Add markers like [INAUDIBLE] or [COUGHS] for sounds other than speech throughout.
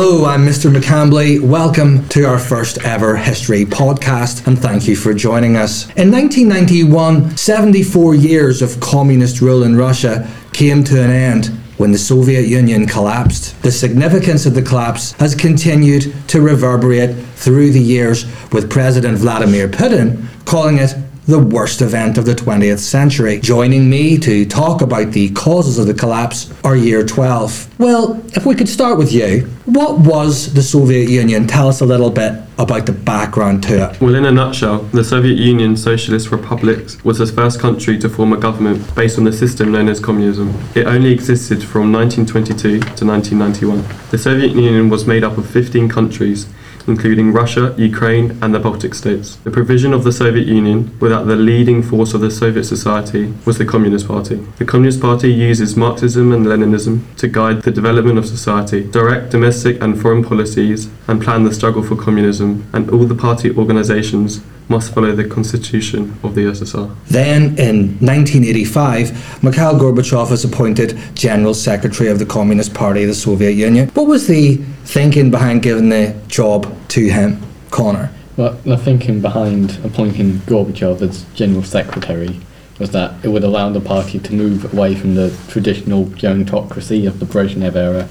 Hello, I'm Mr. McCambley. Welcome to our first ever history podcast, and thank you for joining us. In 1991, 74 years of communist rule in Russia came to an end when the Soviet Union collapsed. The significance of the collapse has continued to reverberate through the years, with President Vladimir Putin calling it the worst event of the 20th century. Joining me to talk about the causes of the collapse are Year 12. Well, if we could start with you, what was the Soviet Union? Tell us a little bit about the background to it. Well, in a nutshell, the Soviet Union Socialist Republics was the first country to form a government based on the system known as communism. It only existed from 1922 to 1991. The Soviet Union was made up of 15 countries including Russia, Ukraine, and the Baltic states. The provision of the Soviet Union, without the leading force of the Soviet society, was the Communist Party. The Communist Party uses Marxism and Leninism to guide the development of society, direct domestic and foreign policies, and plan the struggle for communism, and all the party organizations must follow the constitution of the USSR. Then, in 1985, Mikhail Gorbachev was appointed General Secretary of the Communist Party of the Soviet Union. What was the thinking behind giving the job to him, Connor? Well, the thinking behind appointing Gorbachev as General Secretary was that it would allow the party to move away from the traditional gerontocracy of the Brezhnev era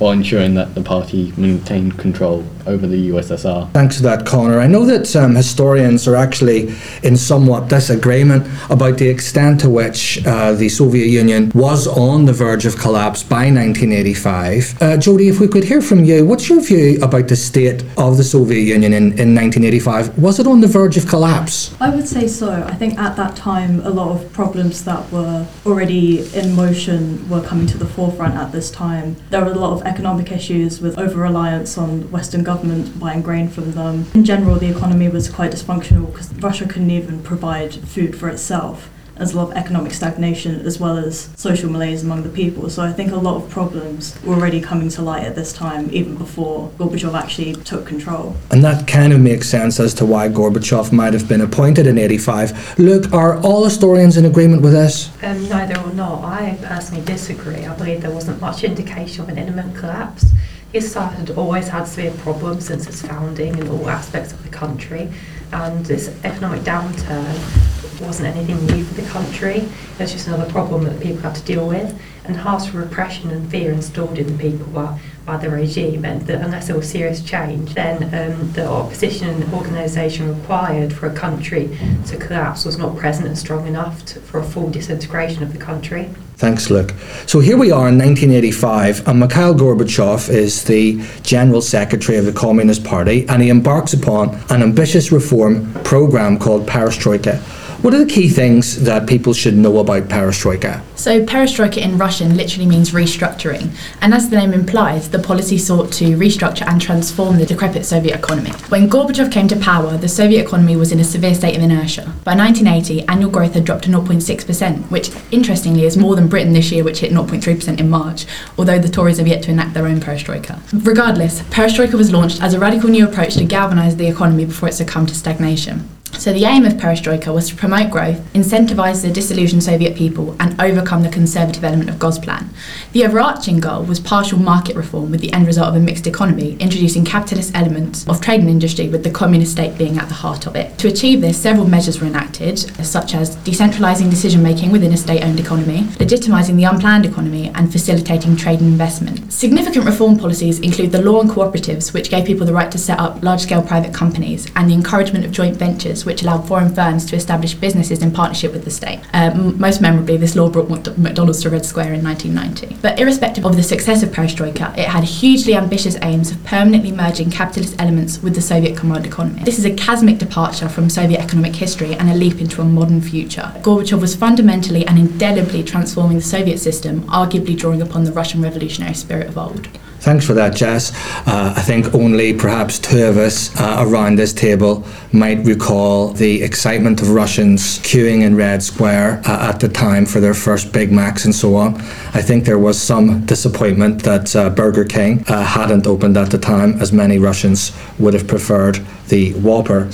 while ensuring that the party maintained control over the USSR. Thanks for that, Connor. I know that um, historians are actually in somewhat disagreement about the extent to which uh, the Soviet Union was on the verge of collapse by 1985. Uh, Jody, if we could hear from you, what's your view about the state of the Soviet Union in, in 1985? Was it on the verge of collapse? I would say so. I think at that time, a lot of problems that were already in motion were coming to the forefront at this time. There were a lot of economic issues with over reliance on Western government buying grain from them. In general, the economy was quite dysfunctional because Russia couldn't even provide food for itself. There's a lot of economic stagnation as well as social malaise among the people. So I think a lot of problems were already coming to light at this time, even before Gorbachev actually took control. And that kind of makes sense as to why Gorbachev might have been appointed in 85. Look, are all historians in agreement with this? Um, neither or not. I personally disagree. I believe there wasn't much indication of an imminent collapse. USSR had always had severe problems since its founding in all aspects of the country, and this economic downturn wasn't anything new for the country. It was just another problem that people had to deal with. And harsh repression and fear installed in the people by, by the regime meant that unless there was serious change, then um, the opposition and organisation required for a country to collapse was not present and strong enough to, for a full disintegration of the country. Thanks, Luke. So here we are in 1985, and Mikhail Gorbachev is the General Secretary of the Communist Party, and he embarks upon an ambitious reform program called Perestroika. What are the key things that people should know about perestroika? So, perestroika in Russian literally means restructuring, and as the name implies, the policy sought to restructure and transform the decrepit Soviet economy. When Gorbachev came to power, the Soviet economy was in a severe state of inertia. By 1980, annual growth had dropped to 0.6%, which interestingly is more than Britain this year, which hit 0.3% in March, although the Tories have yet to enact their own perestroika. Regardless, perestroika was launched as a radical new approach to galvanise the economy before it succumbed to stagnation. So, the aim of perestroika was to promote growth, incentivise the disillusioned Soviet people, and overcome the conservative element of Gosplan. The overarching goal was partial market reform with the end result of a mixed economy, introducing capitalist elements of trade and industry with the communist state being at the heart of it. To achieve this, several measures were enacted, such as decentralising decision making within a state owned economy, legitimising the unplanned economy, and facilitating trade and investment. Significant reform policies include the law on cooperatives, which gave people the right to set up large scale private companies, and the encouragement of joint ventures which allowed foreign firms to establish businesses in partnership with the state. Uh, m- most memorably, this law brought McDonald's to Red Square in 1990. But irrespective of the success of perestroika, it had hugely ambitious aims of permanently merging capitalist elements with the Soviet command economy. This is a chasmic departure from Soviet economic history and a leap into a modern future. Gorbachev was fundamentally and indelibly transforming the Soviet system, arguably drawing upon the Russian revolutionary spirit of old. Thanks for that, Jess. Uh, I think only perhaps two of us uh, around this table might recall the excitement of Russians queuing in Red Square uh, at the time for their first Big Macs and so on. I think there was some disappointment that uh, Burger King uh, hadn't opened at the time, as many Russians would have preferred the Whopper.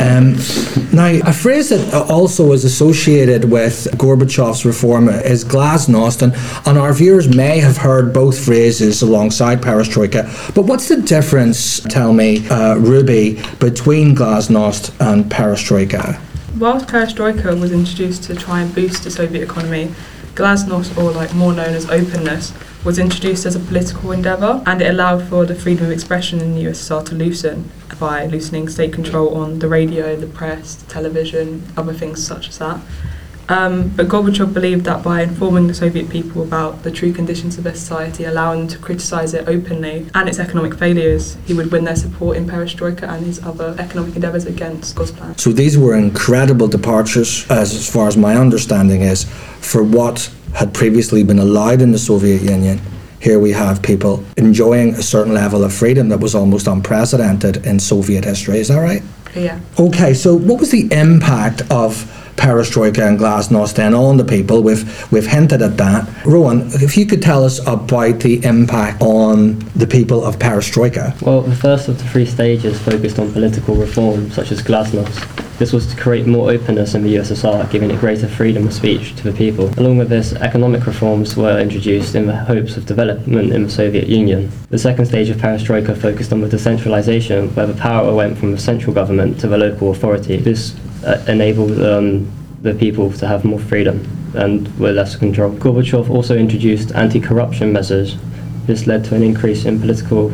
um, now, a phrase that also is associated with Gorbachev's reform is glasnost, and, and our viewers may have heard both phrases alongside alongside perestroika. But what's the difference, tell me, uh, Ruby, between glasnost and perestroika? Whilst perestroika was introduced to try and boost the Soviet economy, glasnost, or like more known as openness, was introduced as a political endeavour and it allowed for the freedom of expression in the USSR to loosen by loosening state control on the radio, the press, the television, other things such as that. Um, but Gorbachev believed that by informing the Soviet people about the true conditions of their society, allowing them to criticise it openly and its economic failures, he would win their support in perestroika and his other economic endeavours against Gosplan. So these were incredible departures, as, as far as my understanding is, for what had previously been allowed in the Soviet Union. Here we have people enjoying a certain level of freedom that was almost unprecedented in Soviet history. Is that right? Yeah. Okay, so what was the impact of perestroika and glasnost then on the people? We've we've hinted at that. Rowan, if you could tell us about the impact on the people of perestroika. Well, the first of the three stages focused on political reform, such as glasnost. This was to create more openness in the USSR, giving it greater freedom of speech to the people. Along with this, economic reforms were introduced in the hopes of development in the Soviet Union. The second stage of perestroika focused on the decentralization, where the power went from the central government to the local authority. This uh, enabled um, the people to have more freedom and were less control. Gorbachev also introduced anti-corruption measures. This led to an increase in political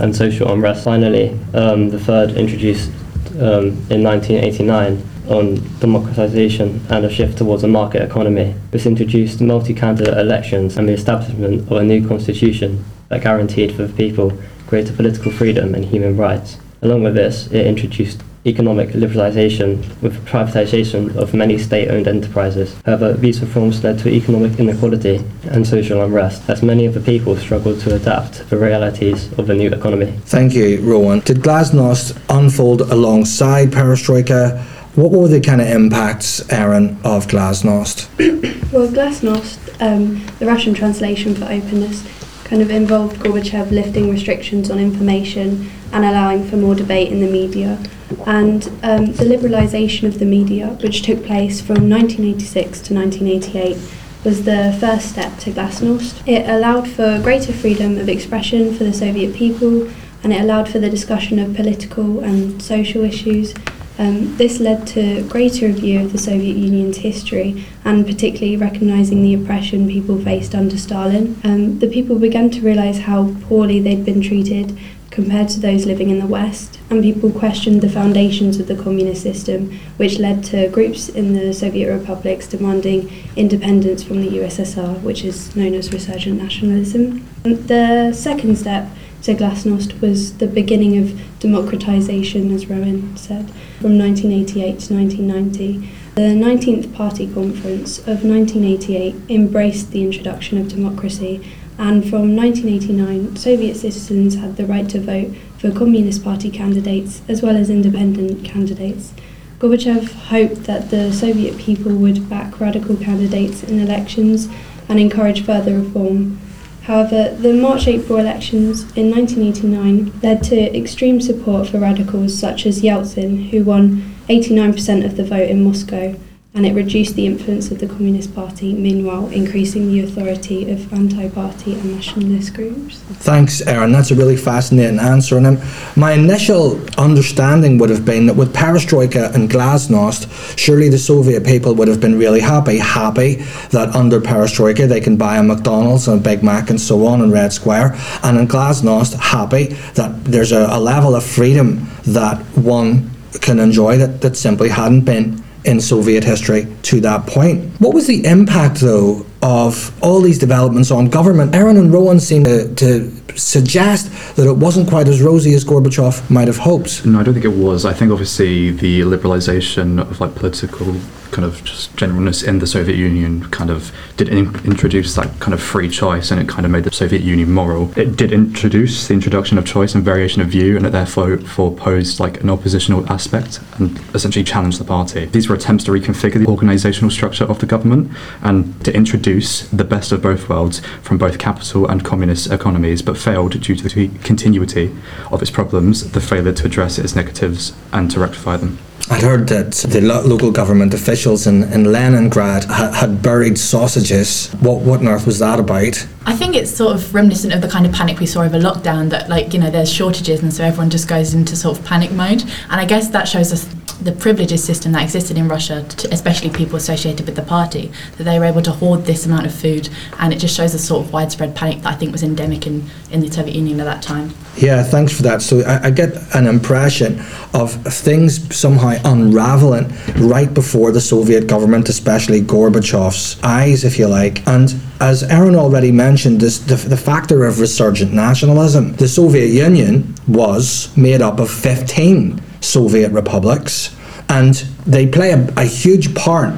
and social unrest. Finally, um, the third introduced um, in 1989 on democratization and a shift towards a market economy. This introduced multi-candidate elections and the establishment of a new constitution that guaranteed for the people greater political freedom and human rights. Along with this, it introduced economic liberalisation with privatisation of many state-owned enterprises. However, these reforms led to economic inequality and social unrest, as many of the people struggled to adapt to the realities of the new economy. Thank you, Rowan. Did glasnost unfold alongside perestroika? What were the kind of impacts, Aaron, of glasnost? [COUGHS] Well, Glasnost, um, the Russian translation for openness, kind of involved Gorbachev lifting restrictions on information and allowing for more debate in the media. And um, the liberalisation of the media, which took place from 1986 to 1988, was the first step to Glasnost. It allowed for greater freedom of expression for the Soviet people and it allowed for the discussion of political and social issues. Um, this led to greater review of the Soviet Union's history and particularly recognising the oppression people faced under Stalin. Um, the people began to realise how poorly they'd been treated compared to those living in the West, and people questioned the foundations of the communist system, which led to groups in the Soviet republics demanding independence from the USSR, which is known as resurgent nationalism. The second step to Glasnost was the beginning of democratisation, as Rowan said, from 1988 to 1990. The 19th Party Conference of 1988 embraced the introduction of democracy and from 1989, Soviet citizens had the right to vote for Communist Party candidates as well as independent candidates. Gorbachev hoped that the Soviet people would back radical candidates in elections and encourage further reform. However, the March April elections in 1989 led to extreme support for radicals such as Yeltsin, who won 89% of the vote in Moscow and it reduced the influence of the Communist Party, meanwhile increasing the authority of anti-party and nationalist groups. Thanks, Aaron. That's a really fascinating answer. And um, my initial understanding would have been that with perestroika and glasnost, surely the Soviet people would have been really happy, happy that under perestroika they can buy a McDonald's and a Big Mac and so on in Red Square, and in glasnost, happy that there's a, a level of freedom that one can enjoy that, that simply hadn't been in Soviet history to that point. What was the impact, though, of all these developments on government? Aaron and Rowan seem to, to suggest that it wasn't quite as rosy as Gorbachev might have hoped. No, I don't think it was. I think obviously the liberalisation of like political kind of just generalness in the Soviet Union kind of did in- introduce that kind of free choice and it kind of made the Soviet Union moral. It did introduce the introduction of choice and variation of view and it therefore for posed like an oppositional aspect and essentially challenged the party. These were attempts to reconfigure the organisational structure of the government and to introduce produce the best of both worlds from both capital and communist economies, but failed due to the continuity of its problems, the failure to address its negatives and to rectify them. I'd heard that the lo- local government officials in, in Leningrad ha- had buried sausages. What, what on earth was that about? I think it's sort of reminiscent of the kind of panic we saw over lockdown that, like, you know, there's shortages and so everyone just goes into sort of panic mode. And I guess that shows us the privileges system that existed in Russia, to, especially people associated with the party, that they were able to hoard this amount of food. And it just shows a sort of widespread panic that I think was endemic in, in the Soviet Union at that time. Yeah, thanks for that. So I, I get an impression of things somehow unraveling right before the Soviet government, especially Gorbachev's eyes, if you like. And as Aaron already mentioned, this, the, the factor of resurgent nationalism. The Soviet Union was made up of 15 Soviet republics, and they play a, a huge part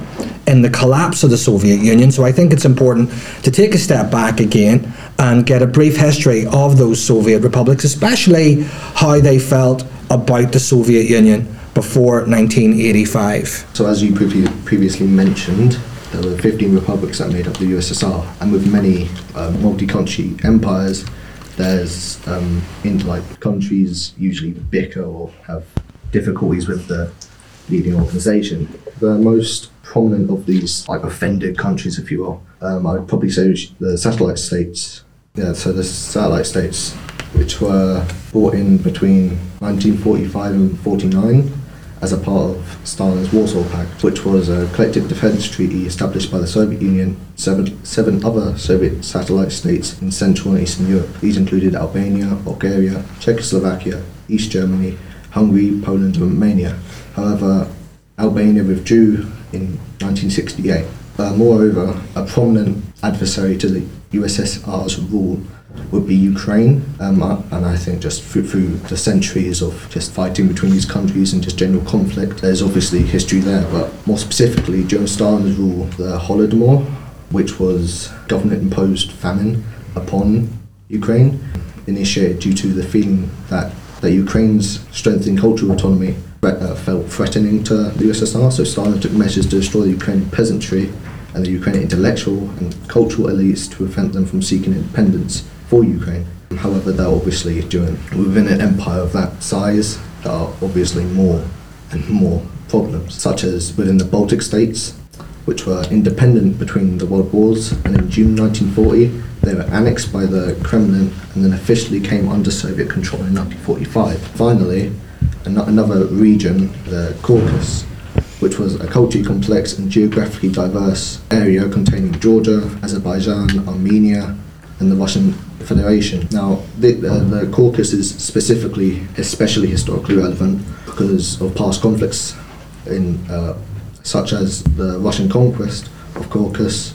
in the collapse of the Soviet Union. So I think it's important to take a step back again and get a brief history of those Soviet republics, especially how they felt about the Soviet Union before 1985. So, as you previ- previously mentioned, there were 15 republics that made up the USSR, and with many uh, multi-country empires, there's um, in like countries usually bicker or have difficulties with the leading organisation. The most prominent of these like offended countries, if you will, um, I'd probably say the satellite states. Yeah, so the satellite states, which were brought in between 1945 and 49 as a part of Stalin's Warsaw Pact, which was a collective defense treaty established by the Soviet Union, seven, seven other Soviet satellite states in Central and Eastern Europe. These included Albania, Bulgaria, Czechoslovakia, East Germany, Hungary, Poland, and Romania. However, Albania withdrew in 1968. Uh, moreover, a prominent adversary to the USSR's rule would be Ukraine, um, uh, and I think just through, through the centuries of just fighting between these countries and just general conflict, there's obviously history there. But more specifically, during Stalin's rule, the Holodomor, which was government-imposed famine upon Ukraine, initiated due to the feeling that that Ukraine's strengthening cultural autonomy uh, felt threatening to the USSR. So Stalin took measures to destroy the Ukrainian peasantry and the Ukrainian intellectual and cultural elites to prevent them from seeking independence for Ukraine. However, they're obviously doing within an empire of that size, there are obviously more and more problems, such as within the Baltic states, which were independent between the world wars, and in June 1940 they were annexed by the Kremlin and then officially came under Soviet control in 1945. Finally, an- another region, the Caucasus, which was a culturally complex and geographically diverse area containing Georgia, Azerbaijan, Armenia, and the Russian Federation. Now, the, uh, the Caucasus is specifically, especially historically relevant because of past conflicts, in uh, such as the Russian conquest of Caucasus,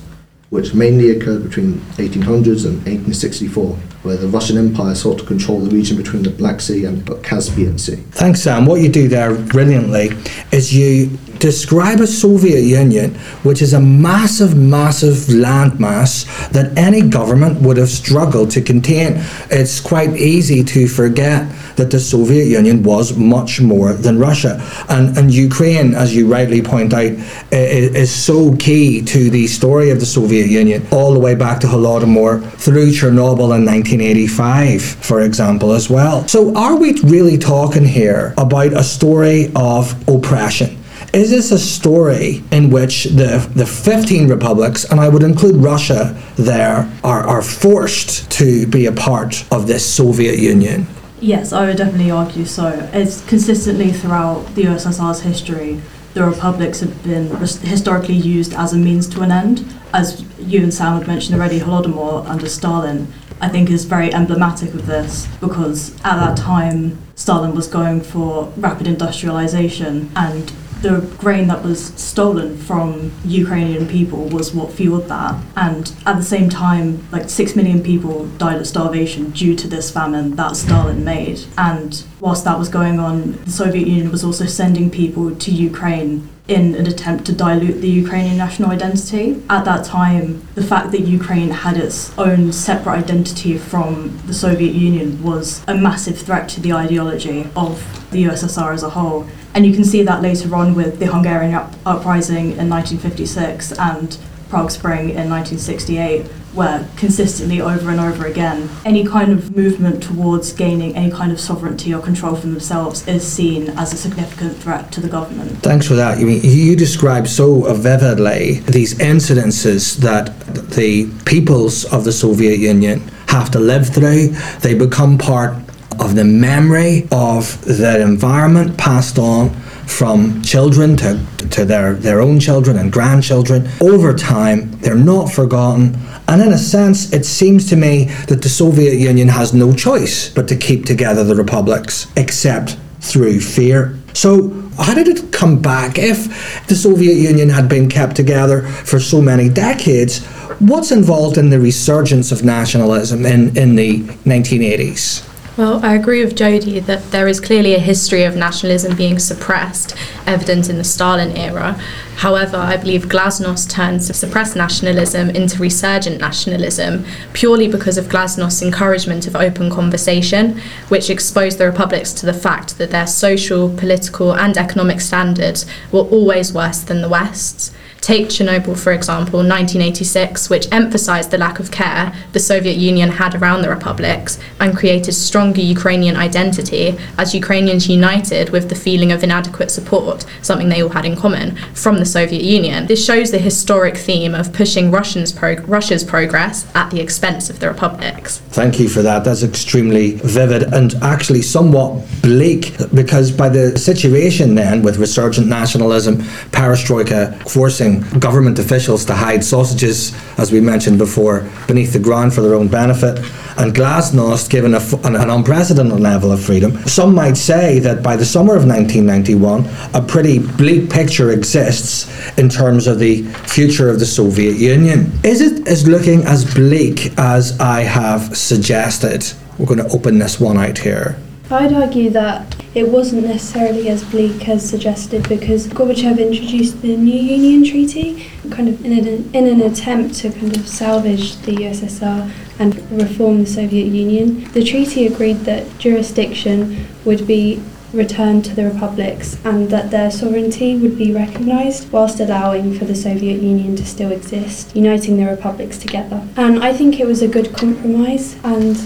which mainly occurred between 1800s and 1864, where the Russian Empire sought to control the region between the Black Sea and the Caspian Sea. Thanks, Sam. What you do there brilliantly is you describe a Soviet Union which is a massive, massive landmass that any government would have struggled to contain. It's quite easy to forget that the Soviet Union was much more than Russia. And, and Ukraine, as you rightly point out, i- i- is so key to the story of the Soviet Union, all the way back to Holodomor through Chernobyl in 1985, for example, as well. So, are we really talking here about a story of oppression? Is this a story in which the, the 15 republics, and I would include Russia there, are, are forced to be a part of this Soviet Union? Yes, I would definitely argue so. It's consistently throughout the USSR's history, the republics have been historically used as a means to an end. As you and Sam had mentioned already, Holodomor under Stalin, I think, is very emblematic of this because at that time, Stalin was going for rapid industrialization and the grain that was stolen from Ukrainian people was what fueled that. And at the same time, like six million people died of starvation due to this famine that Stalin made. And whilst that was going on, the Soviet Union was also sending people to Ukraine in an attempt to dilute the Ukrainian national identity. At that time, the fact that Ukraine had its own separate identity from the Soviet Union was a massive threat to the ideology of the USSR as a whole. And you can see that later on with the Hungarian up- uprising in 1956 and Prague Spring in 1968, where consistently over and over again, any kind of movement towards gaining any kind of sovereignty or control for themselves is seen as a significant threat to the government. Thanks for that. You mean you describe so vividly these incidences that the peoples of the Soviet Union have to live through. They become part of the memory of their environment passed on from children to, to their, their own children and grandchildren. Over time, they're not forgotten. And in a sense, it seems to me that the Soviet Union has no choice but to keep together the republics, except through fear. So, how did it come back? If the Soviet Union had been kept together for so many decades, what's involved in the resurgence of nationalism in, in the 1980s? Well, I agree with Jody that there is clearly a history of nationalism being suppressed, evident in the Stalin era. However, I believe Glasnost turned suppressed nationalism into resurgent nationalism purely because of Glasnost's encouragement of open conversation, which exposed the republics to the fact that their social, political, and economic standards were always worse than the West's. Take Chernobyl, for example, 1986, which emphasized the lack of care the Soviet Union had around the republics and created stronger Ukrainian identity as Ukrainians united with the feeling of inadequate support, something they all had in common, from the Soviet Union. This shows the historic theme of pushing prog- Russia's progress at the expense of the republics. Thank you for that. That's extremely vivid and actually somewhat bleak because by the situation then with resurgent nationalism, perestroika forcing government officials to hide sausages, as we mentioned before, beneath the ground for their own benefit, and glasnost given an, an unprecedented level of freedom. Some might say that by the summer of 1991, a pretty bleak picture exists in terms of the future of the Soviet Union. Is it as looking as bleak as I have suggested? We're going to open this one out here. I'd argue that it wasn't necessarily as bleak as suggested because Gorbachev introduced the New Union Treaty kind of in an, in an attempt to kind of salvage the USSR and reform the Soviet Union. The treaty agreed that jurisdiction would be returned to the republics and that their sovereignty would be recognised whilst allowing for the Soviet Union to still exist, uniting the republics together. And I think it was a good compromise and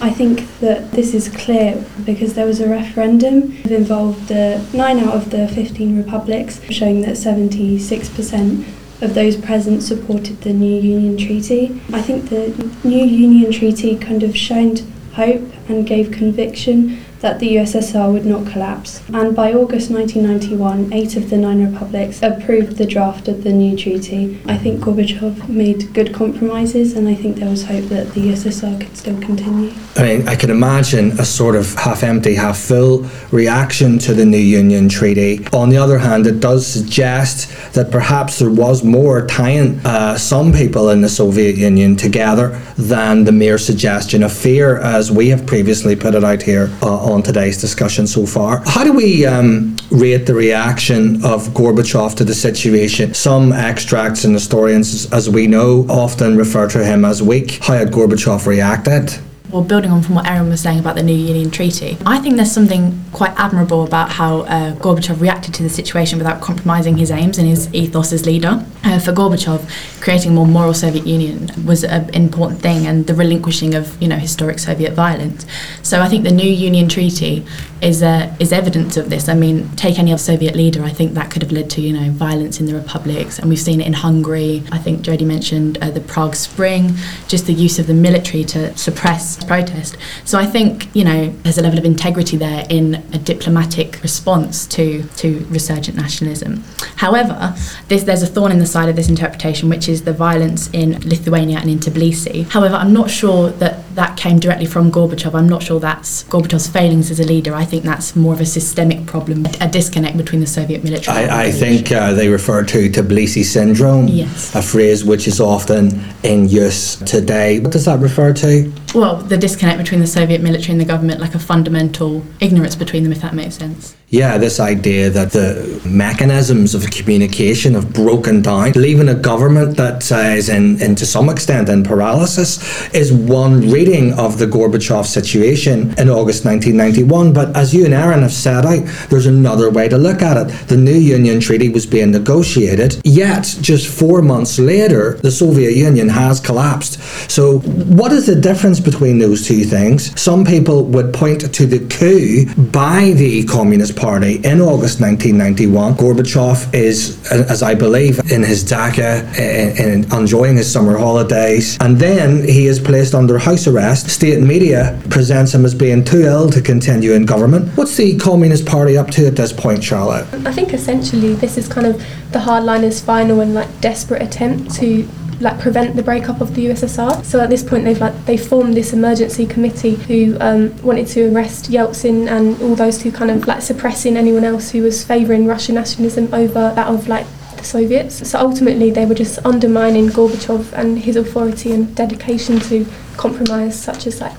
I think that this is clear because there was a referendum that involved uh, nine out of the 15 republics, showing that 76% of those present supported the New Union Treaty. I think the New Union Treaty kind of shined hope and gave conviction that the USSR would not collapse. And by August 1991, eight of the nine republics approved the draft of the new treaty. I think Gorbachev made good compromises, and I think there was hope that the USSR could still continue. I mean, I can imagine a sort of half empty, half full reaction to the New Union Treaty. On the other hand, it does suggest that perhaps there was more tying uh, some people in the Soviet Union together than the mere suggestion of fear, as we have previously put it out here uh, on today's discussion so far. How do we um, rate the reaction of Gorbachev to the situation? Some extracts and historians, as we know, often refer to him as weak. How had Gorbachev reacted? Well, building on from what Aaron was saying about the New Union Treaty, I think there's something quite admirable about how uh, Gorbachev reacted to the situation without compromising his aims and his ethos as leader. Uh, for Gorbachev, creating a more moral Soviet Union was an important thing, and the relinquishing of you know historic Soviet violence. So I think the New Union Treaty is uh, is evidence of this. I mean, take any other Soviet leader, I think that could have led to you know violence in the republics, and we've seen it in Hungary. I think Jody mentioned uh, the Prague Spring, just the use of the military to suppress protest. So I think you know there's a level of integrity there in a diplomatic response to to resurgent nationalism. However, this, there's a thorn in the side of this interpretation, which is the violence in Lithuania and in Tbilisi. However, I'm not sure that that came directly from Gorbachev. I'm not sure that's Gorbachev's failings as a leader. I think that's more of a systemic problem, a disconnect between the Soviet military. I, I think uh, they refer to Tbilisi syndrome, yes. a phrase which is often in use today. What does that refer to? Well, the disconnect between the Soviet military and the government, like a fundamental ignorance between them, if that makes sense. Yeah, this idea that the mechanisms of communication have broken down, leaving a government that is uh, is in, in, to some extent, in paralysis, is one reading of the Gorbachev situation in August 1991. But as you and Aaron have out, there's another way to look at it. The new Union Treaty was being negotiated, yet just four months later, the Soviet Union has collapsed. So, what is the difference between those two things? Some people would point to the coup by the Communist Party in August 1991. Gorbachev is, as I believe, in his in enjoying his summer holidays, and then he is placed under house arrest. State media presents him as being too ill to continue in government. What's the Communist Party up to at this point, Charlotte? I think essentially this is kind of the hardliners' final and like desperate attempt to like prevent the breakup of the USSR. So at this point, they've like they formed this emergency committee who um, wanted to arrest Yeltsin and all those who kind of like suppressing anyone else who was favouring Russian nationalism over that of like the Soviets. So ultimately, they were just undermining Gorbachev and his authority and dedication to compromise, such as like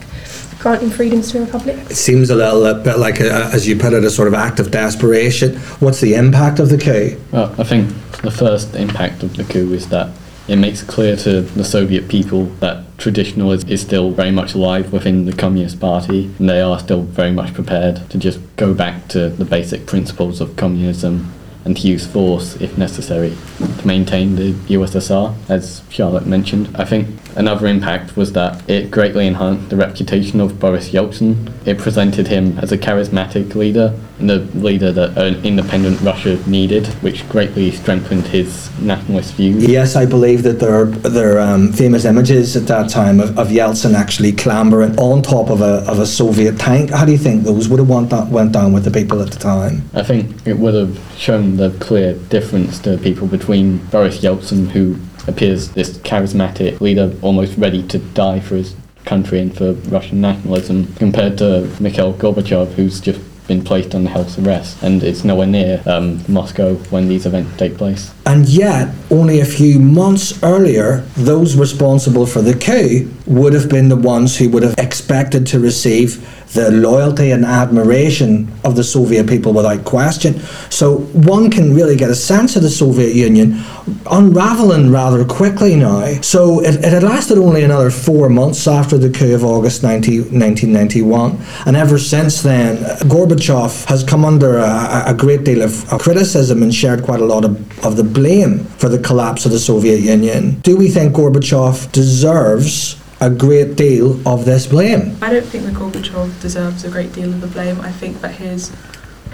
granting freedoms to the republic. It seems a little bit like, a, as you put it, a sort of act of desperation. What's the impact of the coup? Well, I think the first impact of the coup is that it makes clear to the Soviet people that traditionalism is still very much alive within the Communist Party, and they are still very much prepared to just go back to the basic principles of communism and to use force if necessary to maintain the USSR, as Charlotte mentioned. I think another impact was that it greatly enhanced the reputation of Boris Yeltsin. It presented him as a charismatic leader and the leader that an independent Russia needed, which greatly strengthened his nationalist views. Yes, I believe that there are, there are um, famous images at that time of, of Yeltsin actually clambering on top of a, of a Soviet tank. How do you think those would have went, that, went down with the people at the time? I think it would have shown the clear difference to people between Boris Yeltsin, who appears this charismatic leader, almost ready to die for his country and for Russian nationalism, compared to Mikhail Gorbachev, who's just been placed on house arrest, and it's nowhere near um, Moscow when these events take place. And yet, only a few months earlier, those responsible for the coup would have been the ones who would have expected to receive the loyalty and admiration of the Soviet people without question. So one can really get a sense of the Soviet Union unraveling rather quickly now. So it, it had lasted only another four months after the coup of August 19, 1991, and ever since then, Gorbachev has come under a, a great deal of, of, criticism and shared quite a lot of, of the blame for the collapse of the Soviet Union. Do we think Gorbachev deserves a great deal of this blame. I don't think that Gorbachev deserves a great deal of the blame. I think that his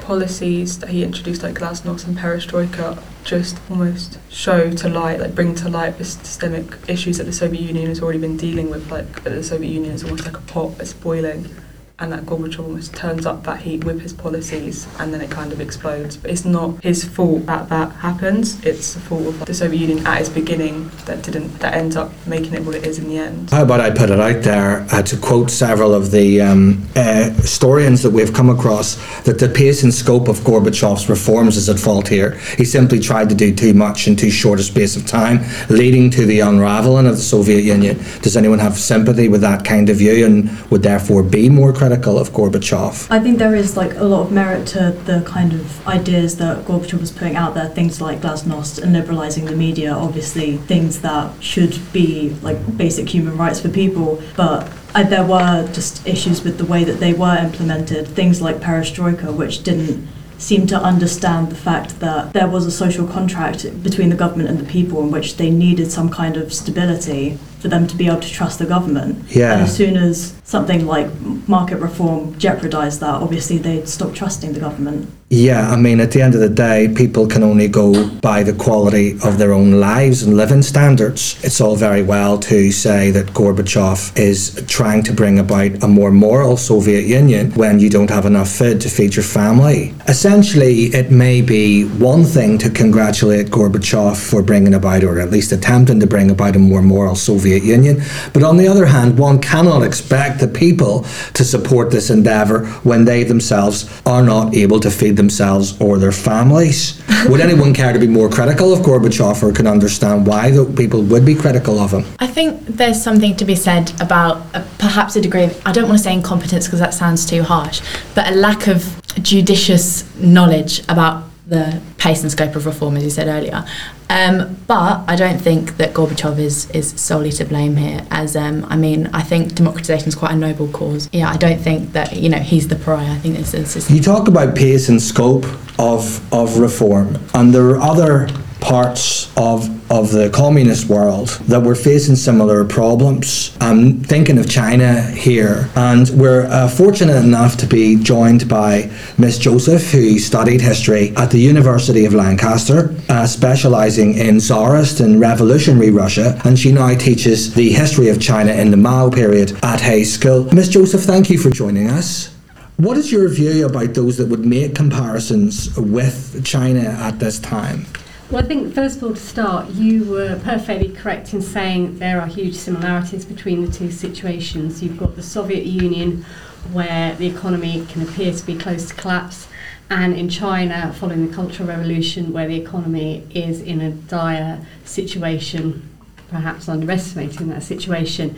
policies that he introduced, like Glasnost and Perestroika, just almost show to light, like bring to light the systemic issues that the Soviet Union has already been dealing with. Like the Soviet Union is almost like a pot that's boiling and that Gorbachev almost turns up that heat with his policies and then it kind of explodes. But it's not his fault that that happens. It's the fault of the Soviet Union at its beginning that didn't that ends up making it what it is in the end. How about I put it out there uh, to quote several of the um, uh, historians that we've come across that the pace and scope of Gorbachev's reforms is at fault here. He simply tried to do too much in too short a space of time, leading to the unraveling of the Soviet Union. Does anyone have sympathy with that kind of view and would therefore be more critical? Critical of Gorbachev. I think there is like a lot of merit to the kind of ideas that Gorbachev was putting out there, things like glasnost and liberalizing the media, obviously things that should be like basic human rights for people, but uh, there were just issues with the way that they were implemented, things like perestroika, which didn't seem to understand the fact that there was a social contract between the government and the people in which they needed some kind of stability for them to be able to trust the government. Yeah. And as soon as something like market reform jeopardized that, obviously they'd stop trusting the government. Yeah, I mean, at the end of the day, people can only go by the quality of their own lives and living standards. It's all very well to say that Gorbachev is trying to bring about a more moral Soviet Union when you don't have enough food to feed your family. Essentially, it may be one thing to congratulate Gorbachev for bringing about, or at least attempting to bring about, a more moral Soviet Soviet Union. But on the other hand, one cannot expect the people to support this endeavour when they themselves are not able to feed themselves or their families. [LAUGHS] would anyone care to be more critical of Gorbachev or can understand why the people would be critical of him? I think there's something to be said about uh, perhaps a degree of, I don't want to say incompetence because that sounds too harsh, but a lack of judicious knowledge about the pace and scope of reform, as you said earlier. Um, but I don't think that Gorbachev is, is solely to blame here. As um, I mean, I think democratization is quite a noble cause. Yeah, I don't think that you know he's the pariah. I think this is. You talk about pace and scope of of reform, and there are other parts of of the communist world that were facing similar problems. I'm thinking of China here, and we're uh, fortunate enough to be joined by Miss Joseph, who studied history at the University of Lancaster, uh, specialising in Tsarist and revolutionary Russia, and she now teaches the history of China in the Mao period at Hayes School. Miss Joseph, thank you for joining us. What is your view about those that would make comparisons with China at this time? Well, I think first of all, to start, you were perfectly correct in saying there are huge similarities between the two situations. You've got the Soviet Union, where the economy can appear to be close to collapse, and in China, following the Cultural Revolution, where the economy is in a dire situation, perhaps underestimating that situation.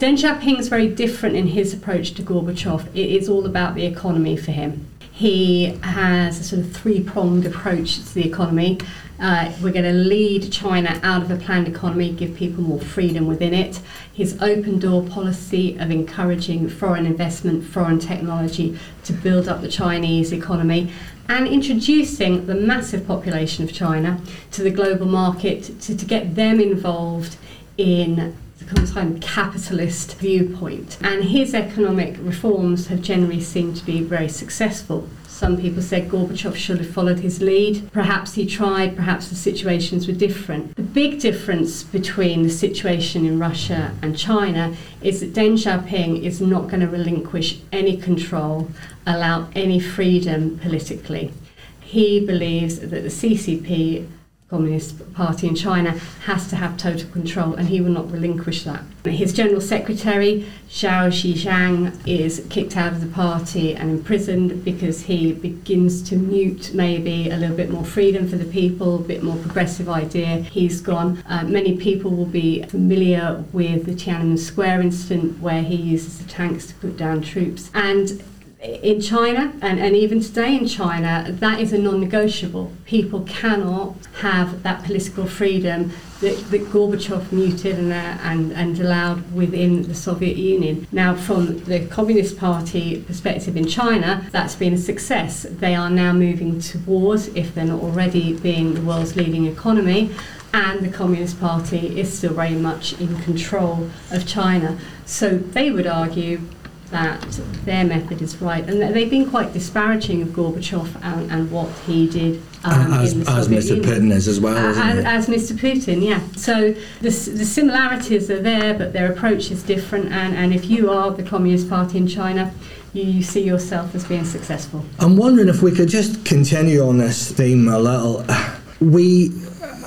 Deng Xiaoping is very different in his approach to Gorbachev. It is all about the economy for him. He has a sort of three pronged approach to the economy. Uh, we're going to lead China out of a planned economy, give people more freedom within it. His open door policy of encouraging foreign investment, foreign technology to build up the Chinese economy, and introducing the massive population of China to the global market to, to get them involved in the kind of capitalist viewpoint. And his economic reforms have generally seemed to be very successful. Some people said Gorbachev should have followed his lead. Perhaps he tried, perhaps the situations were different. The big difference between the situation in Russia and China is that Deng Xiaoping is not going to relinquish any control, allow any freedom politically. He believes that the CCP Communist Party in China has to have total control and he will not relinquish that. His General Secretary, Zhao Ziyang, is kicked out of the party and imprisoned because he begins to mute maybe a little bit more freedom for the people, a bit more progressive idea. He's gone. Uh, many people will be familiar with the Tiananmen Square incident where he uses the tanks to put down troops. And in China and, and even today in China, that is a non negotiable. People cannot have that political freedom that, that Gorbachev muted and, uh, and, and allowed within the Soviet Union. Now, from the Communist Party perspective in China, that's been a success. They are now moving towards, if they're not already, being the world's leading economy. And the Communist Party is still very much in control of China. So they would argue that their method is right. And they've been quite disparaging of Gorbachev and, and what he did. Um, as, in the as Mr. Union. Putin is as well, isn't As, as Mr. Putin, yeah. So the, the similarities are there, but their approach is different. And, and if you are the Communist Party in China, you, you see yourself as being successful. I'm wondering if we could just continue on this theme a little. We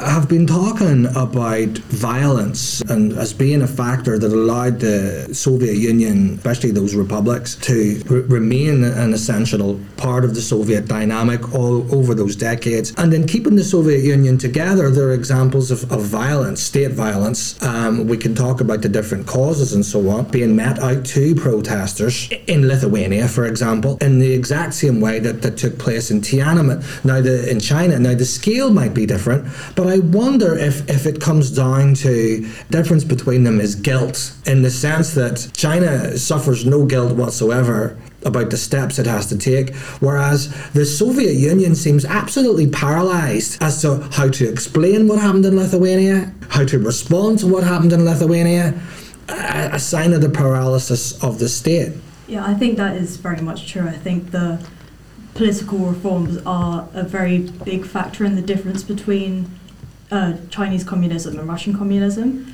have been talking about violence and as being a factor that allowed the Soviet Union, especially those republics, to re- remain an essential part of the Soviet dynamic all over those decades. And in keeping the Soviet Union together, there are examples of, of violence, state violence. Um, we can talk about the different causes and so on, being met out to protesters in Lithuania, for example, in the exact same way that, that took place in Tiananmen. Now, the, in China, now the scale might be different, but I wonder if, if it comes down to difference between them is guilt, in the sense that China suffers no guilt whatsoever about the steps it has to take, whereas the Soviet Union seems absolutely paralyzed as to how to explain what happened in Lithuania, how to respond to what happened in Lithuania, a, a sign of the paralysis of the state. Yeah, I think that is very much true. I think the political reforms are a very big factor in the difference between uh, Chinese communism and Russian communism.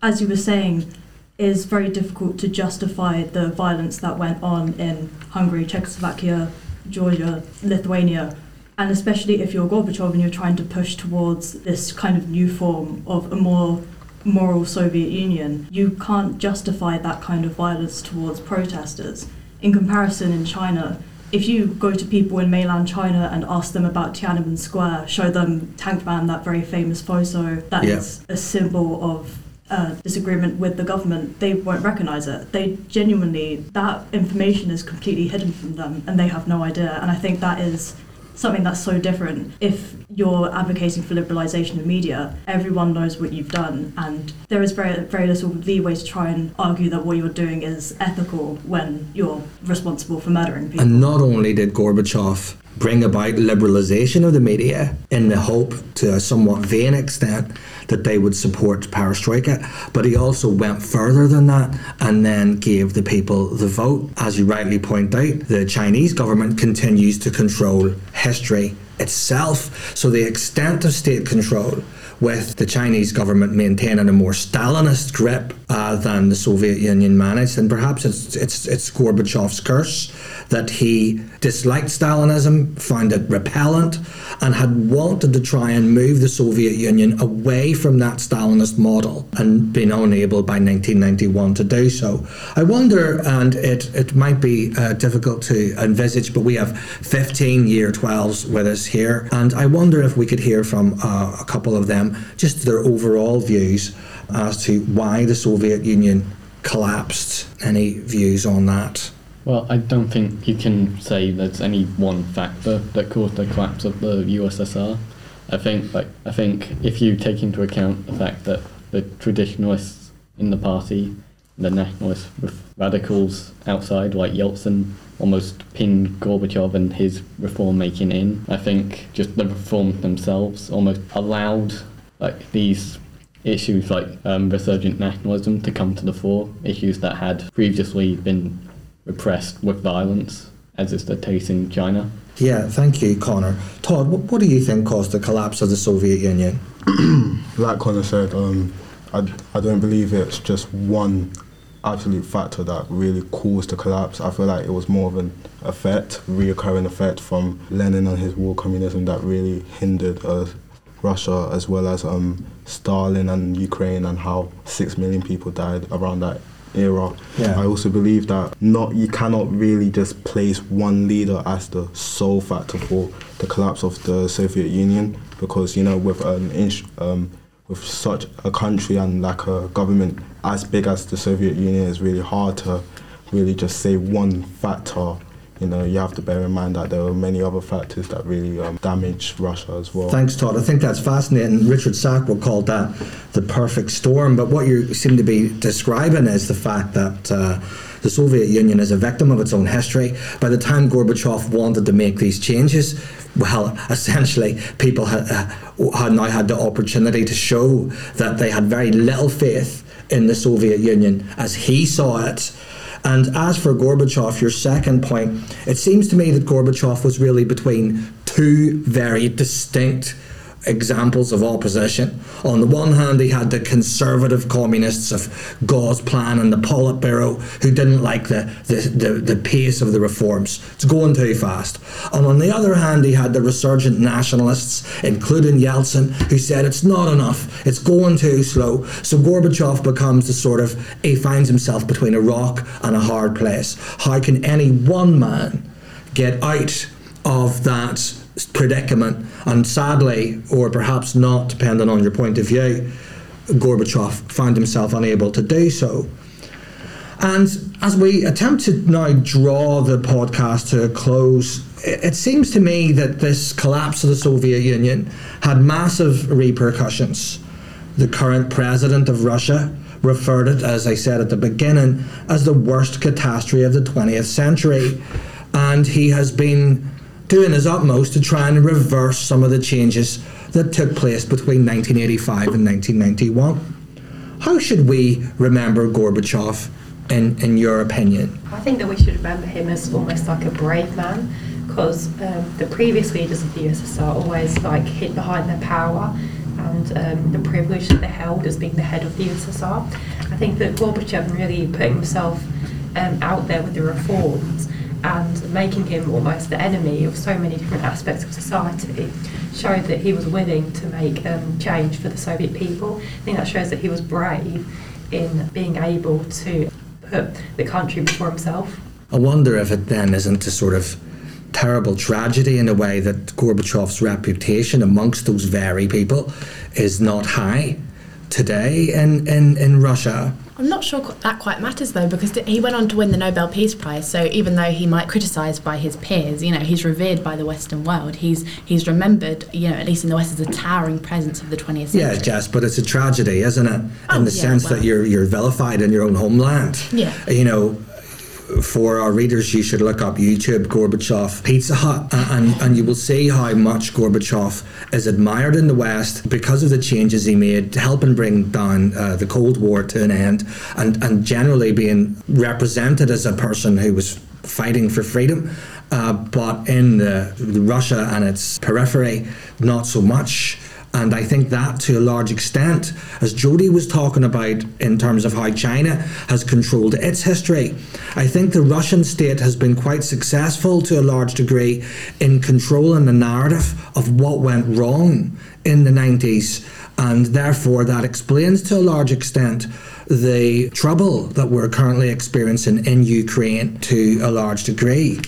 As you were saying, is very difficult to justify the violence that went on in Hungary, Czechoslovakia, Georgia, Lithuania, and especially if you're Gorbachev and you're trying to push towards this kind of new form of a more moral Soviet Union, you can't justify that kind of violence towards protesters. In comparison, in China, if you go to people in mainland China and ask them about Tiananmen Square, show them Tank Man, that very famous photo that Yeah. is a symbol of uh, disagreement with the government, they won't recognize it. They genuinely, that information is completely hidden from them and they have no idea. And I think that is something that's so different. If you're advocating for liberalisation of media, everyone knows what you've done, and there is very very little leeway to try and argue that what you're doing is ethical when you're responsible for murdering people. And not only did Gorbachev bring about liberalization of the media in the hope, to a somewhat vain extent, that they would support perestroika, but he also went further than that and then gave the people the vote. As you rightly point out, the Chinese government continues to control history itself. So the extent of state control with the Chinese government maintaining a more Stalinist grip uh, than the Soviet Union managed, and perhaps it's it's it's Gorbachev's curse that he disliked Stalinism, found it repellent, and had wanted to try and move the Soviet Union away from that Stalinist model, and been unable by 1991 to do so. I wonder, and it it might be uh, difficult to envisage, but we have 15 year 12s with us here, and I wonder if we could hear from uh, a couple of them just their overall views as to why the Soviet Union collapsed. Any views on that? Well, I don't think you can say there's any one factor that caused the collapse of the USSR. I think, like, I think if you take into account the fact that the traditionalists in the party, the nationalists with radicals outside, like Yeltsin, almost pinned Gorbachev and his reform making in. I think just the reforms themselves almost allowed like these issues like um, resurgent nationalism to come to the fore, issues that had previously been repressed with violence, as is the case in China. Yeah, thank you, Connor. Todd, what, what do you think caused the collapse of the Soviet Union? [CLEARS THROAT] like Connor said, um, I, I don't believe it's just one absolute factor that really caused the collapse. I feel like it was more of an effect, reoccurring effect from Lenin and his war communism that really hindered uh, Russia as well as um, Stalin and Ukraine and how six million people died around that era. Yeah. I also believe that not you cannot really just place one leader as the sole factor for the collapse of the Soviet Union because you know with an ins- um, with such a country and like a government as big as the Soviet Union, it's really hard to really just say one factor. You know, you have to bear in mind that there are many other factors that really um, Russia as well. Thanks, Todd. I think that's fascinating. Richard Sakwa called that the perfect storm. But what you seem to be describing is the fact that uh, the Soviet Union is a victim of its own history. By the time Gorbachev wanted to make these changes, well, [LAUGHS] essentially, people had, uh, had now had the opportunity to show that they had very little faith in the Soviet Union as he saw it. And as for Gorbachev, your second point, it seems to me that Gorbachev was really between two very distinct examples of opposition. On the one hand, he had the conservative communists of Gosplan and the Politburo who didn't like the, the, the, the pace of the reforms. It's going too fast. And on the other hand, he had the resurgent nationalists, including Yeltsin, who said it's not enough, it's going too slow. So Gorbachev becomes the sort of, he finds himself between a rock and a hard place. How can any one man get out of that predicament. And sadly, or perhaps not, depending on your point of view, Gorbachev found himself unable to do so. And as we attempt to now draw the podcast to a close, it, seems to me that this collapse of the Soviet Union had massive repercussions. The current president of Russia referred it, as I said at the beginning, as the worst catastrophe of the 20th century. And he has been doing his utmost to try and reverse some of the changes that took place between 1985 and 1991. How should we remember Gorbachev, in, in your opinion? I think that we should remember him as almost like a brave man because um, the previous leaders of the USSR always like hid behind their power and um, the privilege that they held as being the head of the USSR. I think that Gorbachev really put himself um, out there with the reforms and making him almost the enemy of so many different aspects of society showed that he was willing to make um, change for the Soviet people. I think that shows that he was brave in being able to put the country before himself. I wonder if it then isn't a sort of terrible tragedy in a way that Gorbachev's reputation amongst those very people is not high today in, in, in Russia. I'm not sure that quite matters though, because he went on to win the Nobel Peace Prize. So even though he might criticised by his peers, you know, he's revered by the Western world. He's he's remembered, you know, at least in the West, as a towering presence of the 20th century. Yeah, Jess, but it's a tragedy, isn't it? Oh, in the yeah, sense well. that you're you're vilified in your own homeland. Yeah. You know, for our readers, you should look up YouTube Gorbachev Pizza Hut, and, and you will see how much Gorbachev is admired in the West because of the changes he made, helping bring down uh, the Cold War to an end, and, and generally being represented as a person who was fighting for freedom. Uh, but in the, the Russia and its periphery, not so much. And I think that to a large extent, as Jody was talking about in terms of how China has controlled its history, I think the Russian state has been quite successful to a large degree in controlling the narrative of what went wrong in the 90s. And therefore, that explains to a large extent the trouble that we're currently experiencing in Ukraine to a large degree.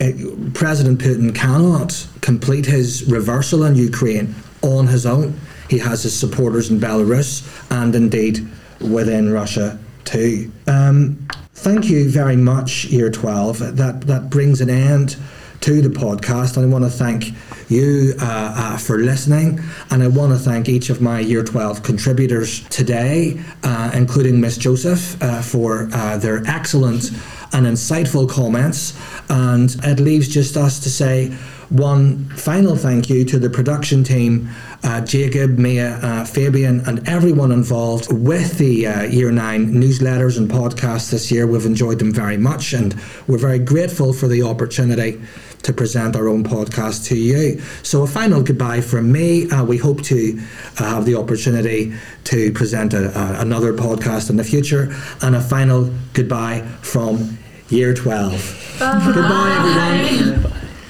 Uh, President Putin cannot complete his reversal in Ukraine on his own. He has his supporters in Belarus and indeed within Russia too. Um, thank you very much, Year 12. That, that brings an end to the podcast. I want to thank you uh, uh, for listening. And I want to thank each of my Year 12 contributors today, uh, including Miss Joseph, uh, for uh, their excellent and insightful comments. And it leaves just us to say one final thank you to the production team, uh, Jacob, Mia, uh, Fabian, and everyone involved with the uh, Year 9 newsletters and podcasts this year. We've enjoyed them very much, and we're very grateful for the opportunity to present our own podcast to you. So, a final goodbye from me. Uh, we hope to uh, have the opportunity to present a, a, another podcast in the future, and a final goodbye from Year 12. Bye. Goodbye, everyone.